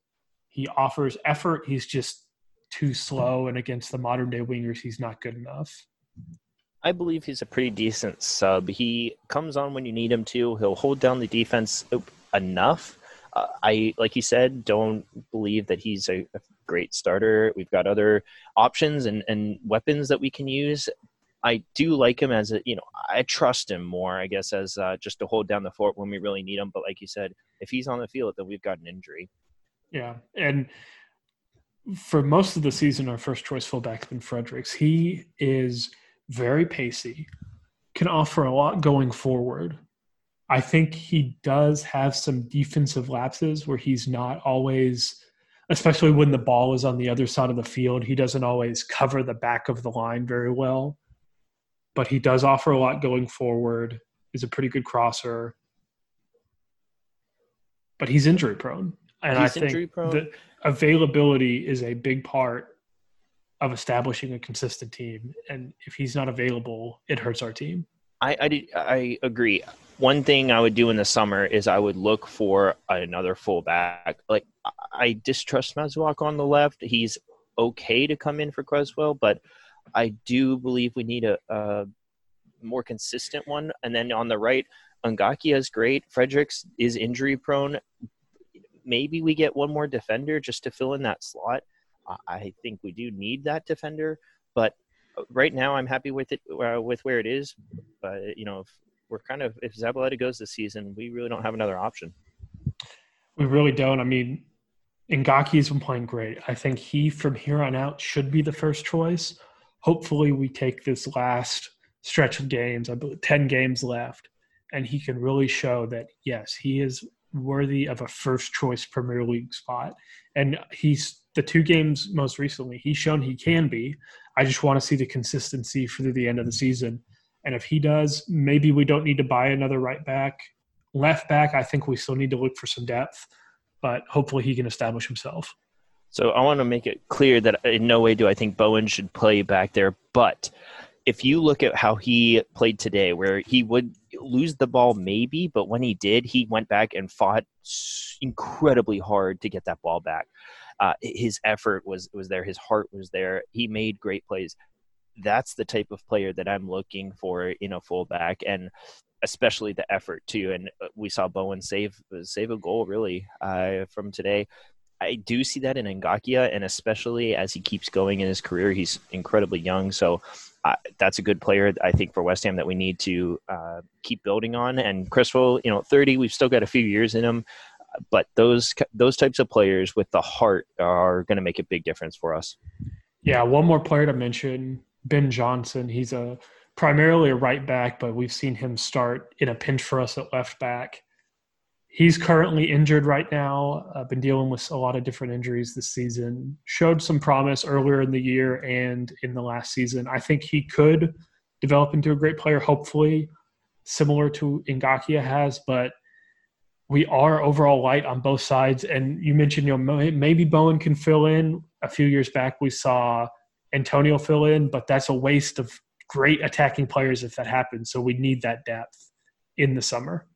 He offers effort. He's just too slow, and against the modern day wingers, he's not good enough. I believe he's a pretty decent sub. He comes on when you need him to. He'll hold down the defense enough. I, like you said, don't believe that he's a, a, great starter. We've got other options and, and weapons that we can use. I do like him as a, you know, I trust him more, I guess, as uh, just to hold down the fort when we really need him. But like you said, if he's on the field, then we've got an injury. Yeah, and for most of the season, our first choice fullback's been Fredericks. He is very pacey, can offer a lot going forward. I think he does have some defensive lapses where he's not always, especially when the ball is on the other side of the field, he doesn't always cover the back of the line very well. But he does offer a lot going forward, is a pretty good crosser. But he's injury prone. And he's I think that availability is a big part of establishing a consistent team. And if he's not available, it hurts our team. I, I, I agree. One thing I would do in the summer is I would look for another fullback. Like I distrust Masuaku on the left. He's okay to come in for Cresswell, but I do believe we need a, a more consistent one. And then on the right, Ngakia is great. Fredericks is injury prone, maybe we get one more defender just to fill in that slot. I think we do need that defender, but right now I'm happy with it uh, with where it is. But you know, if we're kind of if Zabaleta goes this season, we really don't have another option. We really don't. I mean, Ngakia's been playing great. I think he, from here on out, should be the first choice. Hopefully, we take this last stretch of games, I believe 10 games left, and he can really show that, yes, he is worthy of a first choice Premier League spot. And he's the two games most recently, he's shown he can be. I just want to see the consistency through the end of the season. And if he does, maybe we don't need to buy another right back. Left back, I think we still need to look for some depth but hopefully he can establish himself. So I want to make it clear that in no way do I think Bowen should play back there, but if you look at how he played today, where he would lose the ball maybe, but when he did, he went back and fought incredibly hard to get that ball back. Uh, his effort was was there, his heart was there. He made great plays. That's the type of player that I'm looking for in a fullback, and especially the effort too. And uh, we saw Bowen save save a goal really uh, from today. I do see that in Ngakia, and especially as he keeps going in his career, he's incredibly young. So uh, that's a good player, I think, for West Ham that we need to uh, keep building on. And Cresswell, you know, 30, we've still got a few years in him, but those those types of players with the heart are going to make a big difference for us. Yeah, one more player to mention, Ben Johnson. He's a primarily a right back, but we've seen him start in a pinch for us at left back. He's currently injured right now. I've been dealing with a lot of different injuries this season. Showed some promise earlier in the year and in the last season. I think he could develop into a great player, hopefully, similar to Ngakia has, but we are overall light on both sides. And you mentioned, you know, maybe Bowen can fill in. A few years back, we saw Antonio fill in, but that's a waste of great attacking players if that happens. So we need that depth in the summer.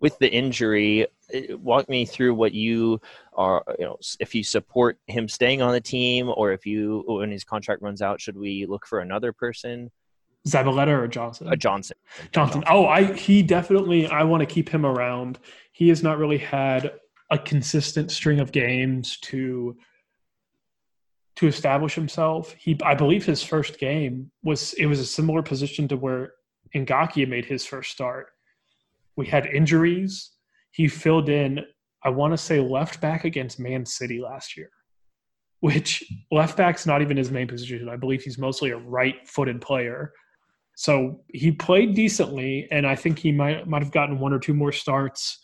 With the injury, uh, walk me through what you are. You know, if you support him staying on the team, or if you, when his contract runs out, should we look for another person? Zabaleta or Johnson? Uh, Johnson. Johnson. Oh, I he definitely. I want to keep him around. He has not really had a consistent string of games to to establish himself. He, I believe, his first game was it was a similar position to where Ngakia made his first start. We had injuries. He filled in. I want to say left back against Man City last year, which left back's not even his main position. I believe he's mostly a right-footed player. So he played decently, and I think he might might have gotten one or two more starts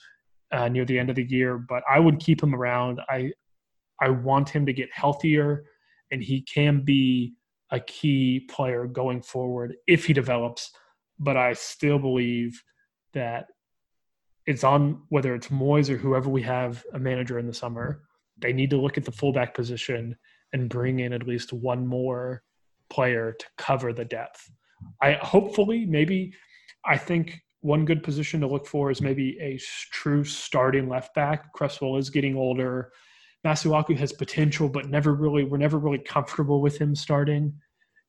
uh, near the end of the year. But I would keep him around. I I want him to get healthier and he can be a key player going forward if he develops. But I still believe that it's on whether it's Moyes or whoever we have a manager in the summer. They need to look at the fullback position and bring in at least one more player to cover the depth. I hopefully maybe I think one good position to look for is maybe a true starting left back. Cresswell is getting older. Masuaku has potential, but never really we're never really comfortable with him starting.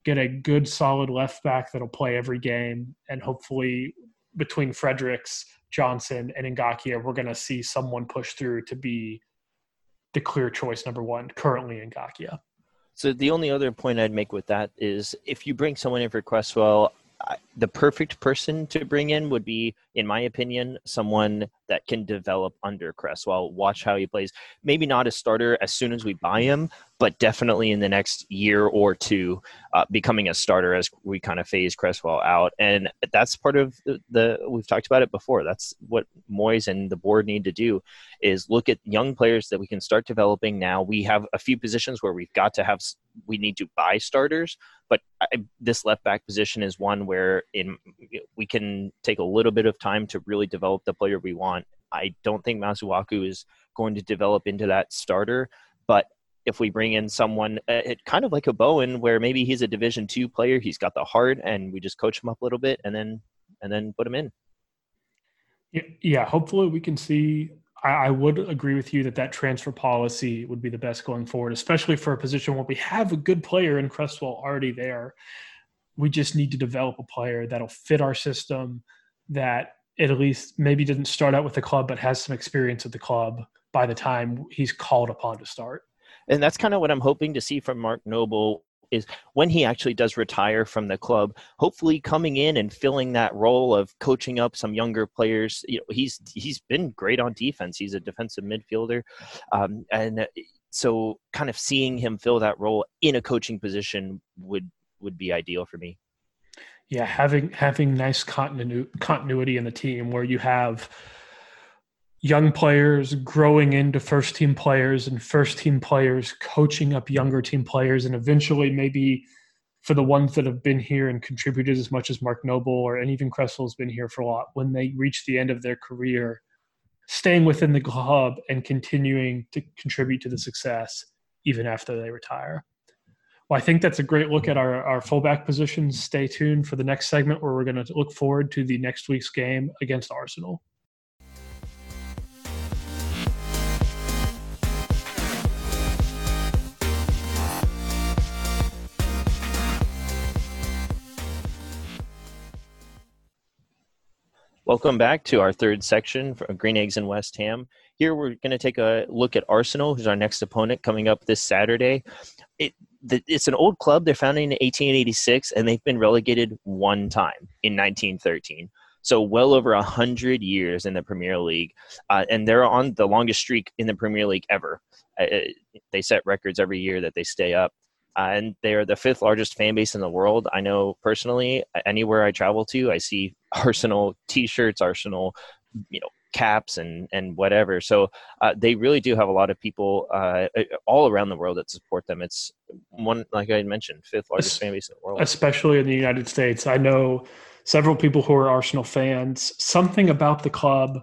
Get a good solid left back that'll play every game, and hopefully between Fredericks, Johnson, and Ngakia, we're to see someone push through to be the clear choice number one currently in Ngakia. So the only other point I'd make with that is if you bring someone in for Cresswell, the perfect person to bring in would be, in my opinion, someone that can develop under Cresswell. Watch how he plays. Maybe not a starter as soon as we buy him, but definitely in the next year or two, uh, becoming a starter as we kind of phase Cresswell out. And that's part of the, the, we've talked about it before. That's what Moyes and the board need to do is look at young players that we can start developing now. We have a few positions where we've got to have we need to buy starters, but I, this left back position is one where in we can take a little bit of time to really develop the player we want. I don't think Masuaku is going to develop into that starter, but if we bring in someone uh, it, kind of like a Bowen, where maybe he's a Division two player, he's got the heart, and we just coach him up a little bit, and then and then put him in. Yeah, hopefully we can see. I, would agree with you that that transfer policy would be the best going forward, especially for a position where we have a good player in Cresswell already there. We just need to develop a player that'll fit our system, that at least maybe didn't start out with the club, but has some experience at the club by the time he's called upon to start and that's kind of what I'm hoping to see from Mark Noble is when he actually does retire from the club, hopefully coming in and filling that role of coaching up some younger players. You know, he's he's been great on defense. He's a defensive midfielder, um, and so kind of seeing him fill that role in a coaching position would would be ideal for me. Yeah, having having nice continu- continuity in the team where you have young players growing into first team players and first team players coaching up younger team players and eventually maybe for the ones that have been here and contributed as much as Mark Noble or and even Cresswell's been here for a lot when they reach the end of their career staying within the club and continuing to contribute to the success even after they retire. Well, I think that's a great look at our, our fullback positions. Stay tuned for the next segment where we're going to look forward to the next week's game against Arsenal. Welcome back to our third section for Green Eggs and West Ham. Here we're going to take a look at Arsenal, who's our next opponent coming up this Saturday. It, it's an old club. They're founded in 1886, and they've been relegated one time in 1913. So well over a hundred years in the Premier League, uh, and they're on the longest streak in the Premier League ever. Uh, they set records every year that they stay up. Uh, and they're the fifth largest fan base in the world. I know personally, anywhere I travel to, I see Arsenal T-shirts, Arsenal, you know, caps and and whatever. So uh, they really do have a lot of people uh, all around the world that support them. It's one, like I mentioned, fifth largest fan base in the world, especially in the United States. I know several people who are Arsenal fans. Something about the club.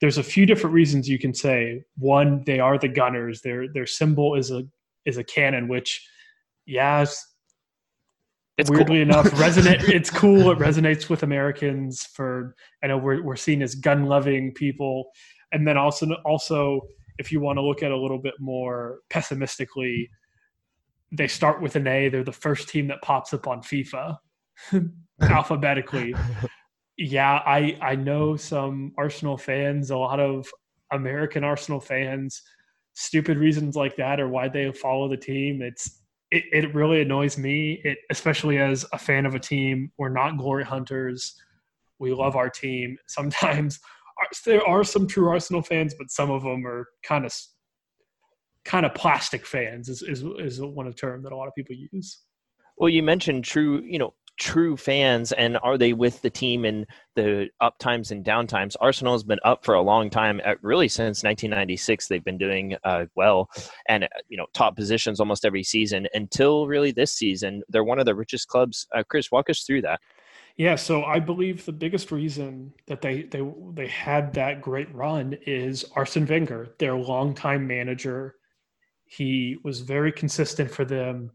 There's a few different reasons you can say. One, they are the Gunners. Their their symbol is a is a cannon, which yeah, it's weirdly cool. enough resonate. It's cool. It resonates with Americans. For I know we're we're seen as gun loving people, and then also also if you want to look at a little bit more pessimistically, they start with an A. They're the first team that pops up on FIFA alphabetically. Yeah, I I know some Arsenal fans, a lot of American Arsenal fans, stupid reasons like that or why they follow the team. It's it, it really annoys me, it, especially as a fan of a team. We're not glory hunters. We love our team. Sometimes uh, there are some true Arsenal fans, but some of them are kind of kind of plastic fans is, is is one of term that a lot of people use. Well, you mentioned true, you know, true fans and are they with the team in the up times and down times arsenal has been up for a long time really since 1996 they've been doing uh, well and uh, you know top positions almost every season until really this season. They're one of the richest clubs. Uh, chris walk us through that. Yeah so i believe the biggest reason that they they they had that great run is arsene wenger their longtime manager. He was very consistent for them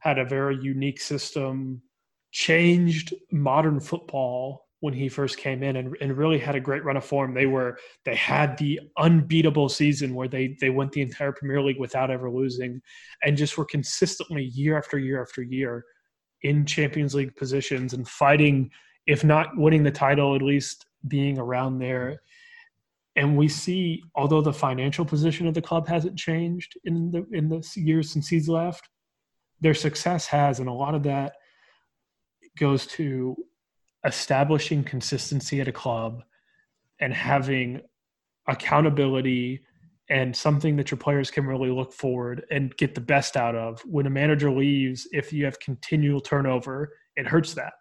had a very unique system changed modern football when he first came in and, and really had a great run of form. They were they had the unbeatable season where they they went the entire Premier League without ever losing and just were consistently year after year after year in Champions League positions and fighting if not winning the title at least being around there. And we see although the financial position of the club hasn't changed in the in the years since he's left, their success has and a lot of that goes to establishing consistency at a club and having accountability and something that your players can really look forward and get the best out of. When a manager leaves, if you have continual turnover, it hurts that.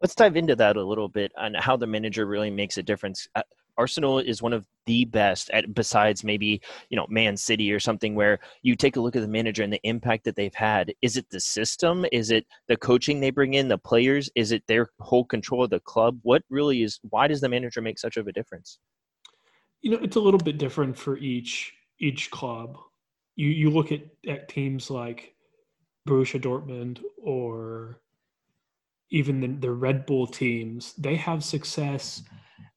Let's dive into that a little bit on how the manager really makes a difference. Uh, Arsenal is one of the best at besides maybe you know Man City or something where you take a look at the manager and the impact that they've had. Is it the system? Is it the coaching they bring in, the players? Is it their whole control of the club? What really is? Why does the manager make such of a difference? You know, it's a little bit different for each each club. You you look at at teams like Borussia Dortmund or even the, the Red Bull teams. They have success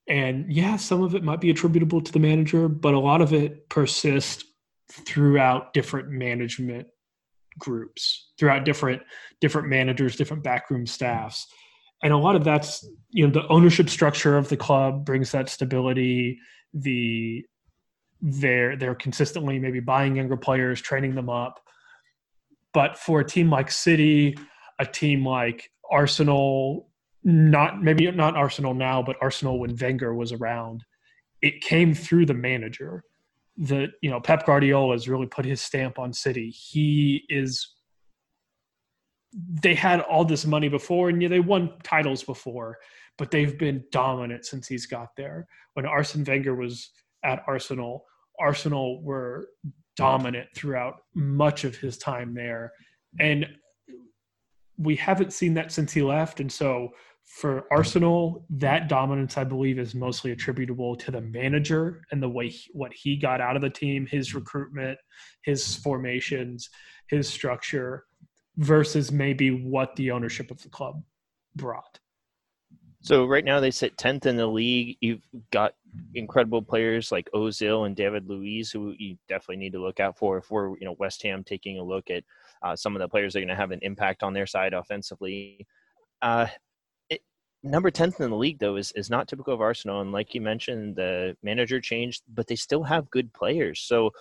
and yeah, some of it might be attributable to the manager, but a lot of it persists throughout different management groups, throughout different different managers, different backroom staffs. And a lot of that's, you know, the ownership structure of the club brings that stability. The they're they're consistently maybe buying younger players, training them up. but for a team like City, a team like Arsenal, not maybe not Arsenal now, but Arsenal when Wenger was around, it came through the manager. That you know Pep Guardiola has really put his stamp on City. He is. They had all this money before, and yeah, they won titles before, but they've been dominant since he's got there. When Arsene Wenger was at Arsenal, Arsenal were dominant throughout much of his time there. And we haven't seen that since he left. And so for Arsenal, that dominance, I believe, is mostly attributable to the manager and the way he, what he got out of the team, his recruitment, his formations, his structure, versus maybe what the ownership of the club brought. So right now they sit tenth in the league. You've got incredible players like Ozil and David Luiz, who you definitely need to look out for. If we're you know West Ham taking a look at uh, some of the players that are going to have an impact on their side offensively. Uh, number tenth in the league though is is not typical of Arsenal, and like you mentioned, the manager changed, but they still have good players. So.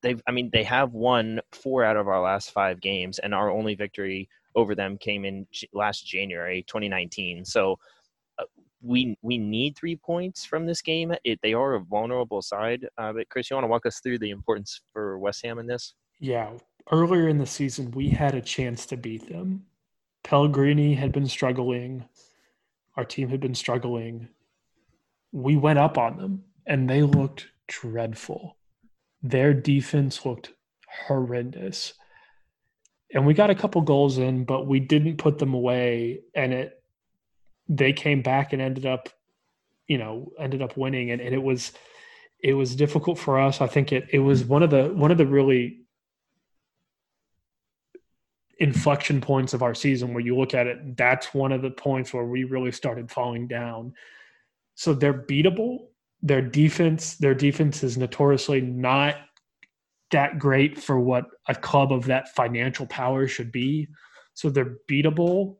They've, I mean, they have won four out of our last five games, and our only victory over them came in last January 2019. So uh, we we need three points from this game. It, they are a vulnerable side. Uh, but Chris, you want to walk us through the importance for West Ham in this? Yeah, earlier in the season we had a chance to beat them. Pellegrini had been struggling. Our team had been struggling. We went up on them, and they looked dreadful. Their defense looked horrendous and we got a couple goals in, but we didn't put them away, and it they came back and ended up, you know, ended up winning, and, and it was it was difficult for us. I think it it was one of the one of the really inflection points of our season where you look at it that's one of the points where we really started falling down so they're beatable their defense their defense is notoriously not that great for what a club of that financial power should be. So they're beatable,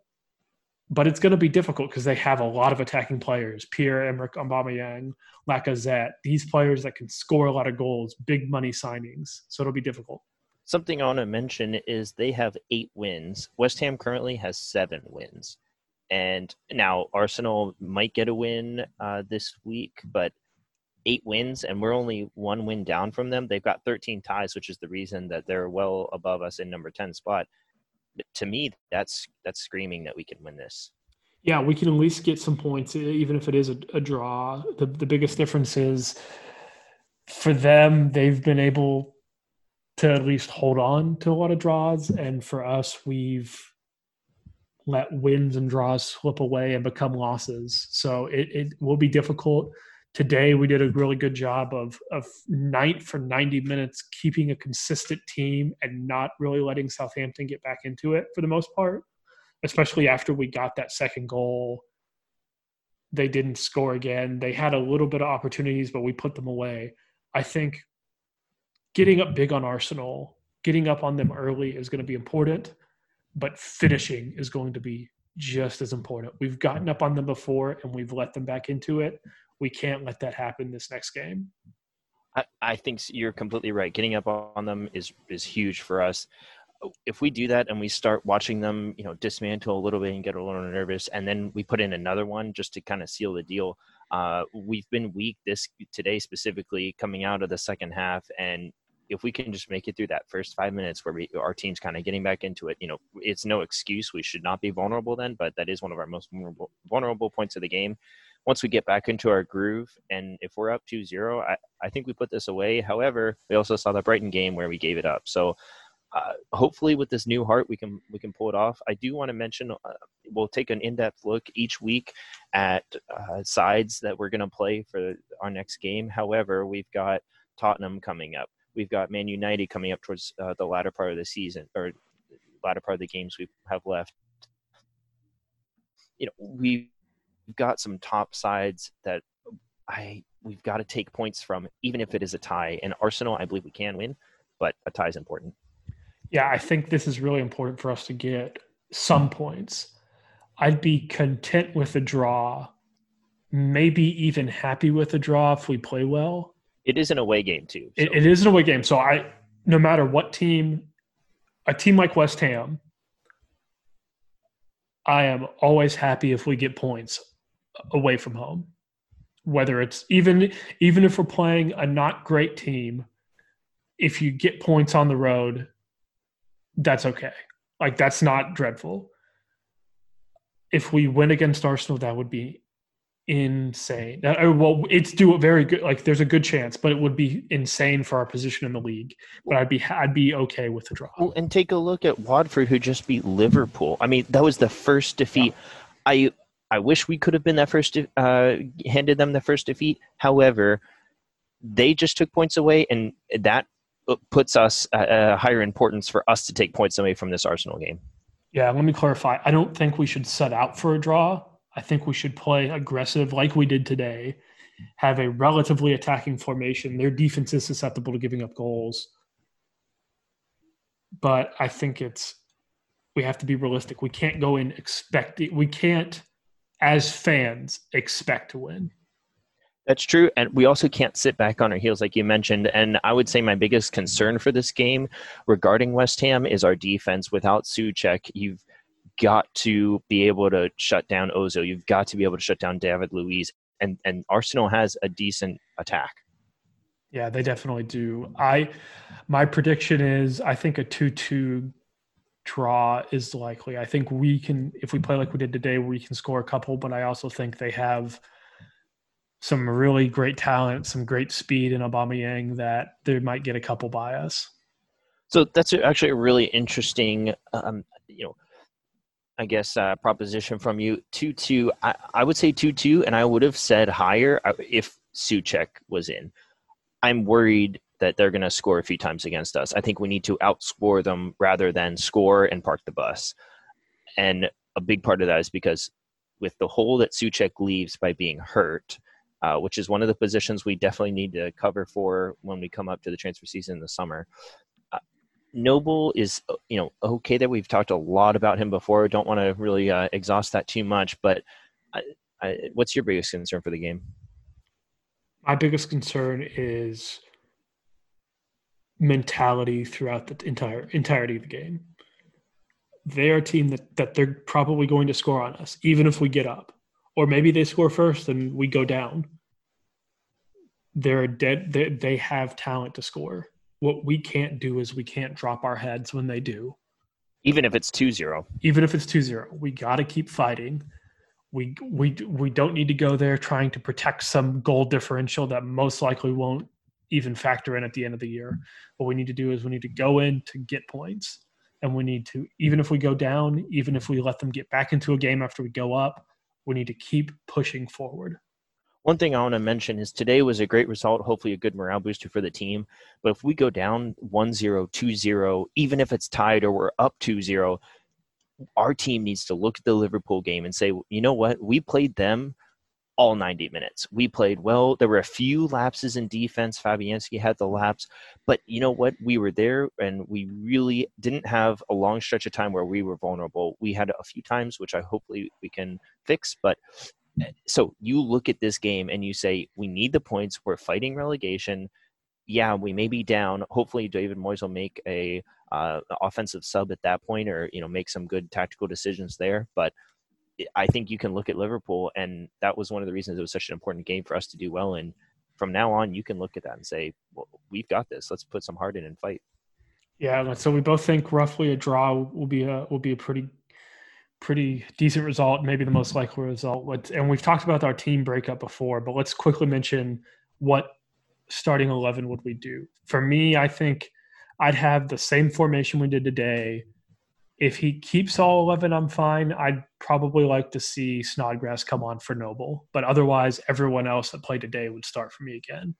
but it's going to be difficult because they have a lot of attacking players: Pierre Emerick Aubameyang, Lacazette. These players that can score a lot of goals, big money signings. So it'll be difficult. Something I want to mention is they have eight wins. West Ham currently has seven wins, and now Arsenal might get a win uh, this week, but eight wins and we're only one win down from them. They've got 13 ties, which is the reason that they're well above us in number 10 spot. But to me, that's that's screaming that we can win this. Yeah, we can at least get some points, even if it is a, a draw. The the biggest difference is for them, they've been able to at least hold on to a lot of draws, and for us, we've let wins and draws slip away and become losses. So it, it will be difficult. Today we did a really good job of of night for 90 minutes keeping a consistent team and not really letting Southampton get back into it for the most part especially after we got that second goal. They didn't score again. They had a little bit of opportunities but we put them away. I think getting up big on arsenal getting up on them early is going to be important but finishing is going to be just as important. We've gotten up on them before and we've let them back into it we can't let that happen this next game. I, I think you're completely right. Getting up on them is is huge for us. If we do that and we start watching them, you know, dismantle a little bit and get a little nervous, and then we put in another one just to kind of seal the deal. Uh, we've been weak this today specifically coming out of the second half, and if we can just make it through that first five minutes where we, our team's kind of getting back into it, you know, it's no excuse. We should not be vulnerable then, but that is one of our most vulnerable, vulnerable points of the game. Once we get back into our groove and if we're up 2-0 I, I think we put this away. However we also saw the brighton game where we gave it up. So uh, hopefully with this new heart we can we can pull it off. I do want to mention uh, we'll take an in-depth look each week at uh, sides that we're going to play for our next game. However we've got tottenham coming up we've got man united coming up towards uh, the latter part of the season or latter part of the games we have left you know we we've got some top sides that I we've got to take points from, even if it is a tie. And Arsenal, I believe we can win, but a tie is important. Yeah, I think this is really important for us to get some points. I'd be content with a draw, maybe even happy with a draw if we play well. It is an away game too. So. It, it is an away game, so I no matter what team a team like West Ham, I am always happy if we get points away from home. Whether it's even even if we're playing a not great team, if you get points on the road, that's okay. Like that's not dreadful. If we win against Arsenal, that would be insane. Uh, well, it's do a very good. Like there's a good chance, but it would be insane for our position in the league. But I'd be I'd be okay with the draw. Well, and take a look at Watford, who just beat Liverpool. I mean, that was the first defeat. Yeah. I I wish we could have been that first uh, handed them the first defeat. However, they just took points away, and that uh, puts us at a higher importance for us to take points away from this Arsenal game. Yeah, let me clarify. I don't think we should set out for a draw. I think we should play aggressive like we did today, have a relatively attacking formation. Their defense is susceptible to giving up goals. But I think it's we have to be realistic. We can't go in expecting we can't as fans expect to win. That's true. And we also can't sit back on our heels, like you mentioned. And I would say my biggest concern for this game regarding West Ham is our defense. Without Soucek, you've got to be able to shut down Ozil. You've got to be able to shut down David Luiz. And and Arsenal has a decent attack. Yeah, they definitely do. I my prediction is I think a 2-2 draw is likely. I think we can if we play like we did today we can score a couple, but I also think they have some really great talent, some great speed in Aubameyang that they might get a couple by us. So that's actually a really interesting um, you know I guess, uh, proposition from you. 2 2. I, I would say 2 2, and I would have said higher uh, if Soucek was in. I'm worried that they're going to score a few times against us. I think we need to outscore them rather than score and park the bus. And a big part of that is because with the hole that Soucek leaves by being hurt, uh, which is one of the positions we definitely need to cover for when we come up to the transfer season in the summer. Noble is, uh, you know, okay that we've talked a lot about him before. Don't want to really uh, exhaust that too much, but I, I, what's your biggest concern for the game? My biggest concern is mentality throughout the entire entirety of the game. They are a team that, that they're probably going to score on us, even if we get up. Or maybe they score first and we go down. They're dead they, they have talent to score what we can't do is we can't drop our heads when they do. Even if it's 2-0. Even if it's 2-0. We got to keep fighting. We we we don't need to go there trying to protect some goal differential that most likely won't even factor in at the end of the year. What we need to do is we need to go in to get points. And we need to even if we go down, even if we let them get back into a game after we go up, we need to keep pushing forward. One thing I want to mention is today was a great result, hopefully a good morale booster for the team. But if we go down 1 0, 2 0, even if it's tied or we're up 2 0, our team needs to look at the Liverpool game and say, you know what? We played them all 90 minutes. We played well. There were a few lapses in defense. Fabianski had the lapse, but you know what? We were there and we really didn't have a long stretch of time where we were vulnerable. We had a few times, which I hopefully we can fix, but so you look at this game and you say, we need the points. We're fighting relegation. Yeah, we may be down. Hopefully, David Moyes will make a uh, offensive sub at that point, or you know, make some good tactical decisions there. But I think you can look at Liverpool, and that was one of the reasons it was such an important game for us to do well. And from now on, you can look at that and say, well, we've got this. Let's put some heart in and fight. Yeah, so we both think roughly a draw will be a will be a pretty pretty decent result, maybe the most likely result. And we've talked about our team breakup before, but let's quickly mention what starting 11 would we do. For me, I think I'd have the same formation we did today. If he keeps all 11, I'm fine. I'd probably like to see Snodgrass come on for Noble, but otherwise, everyone else that played today would start for me again.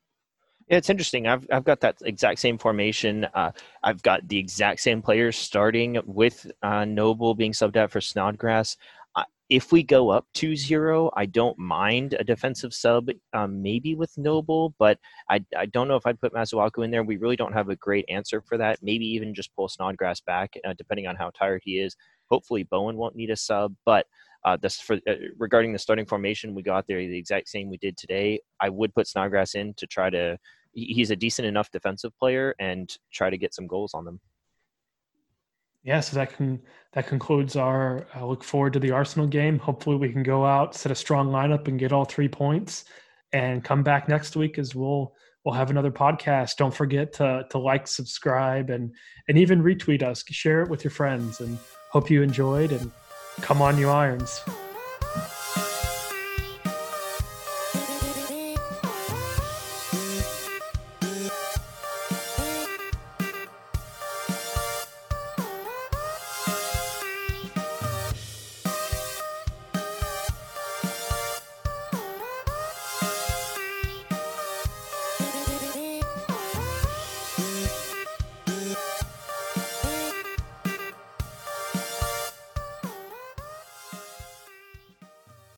Yeah, it's interesting. I've I've got that exact same formation. Uh, I've got the exact same players starting with uh, Noble being subbed out for Snodgrass. Uh, if we go up 2-0, I don't mind a defensive sub, um, maybe with Noble, but I, I don't know if I'd put Masuaku in there. We really don't have a great answer for that. Maybe even just pull Snodgrass back, uh, depending on how tired he is. Hopefully, Bowen won't need a sub, but uh, this for uh, regarding the starting formation, we got there the exact same we did today. I would put Snodgrass in to try to he's a decent enough defensive player and try to get some goals on them. yeah, so that can that concludes our. I look forward to the Arsenal game. Hopefully, we can go out, set a strong lineup, and get all three points, and come back next week as we'll we'll have another podcast. Don't forget to to like, subscribe, and and even retweet us. Share it with your friends. And hope you enjoyed. And come on, you irons.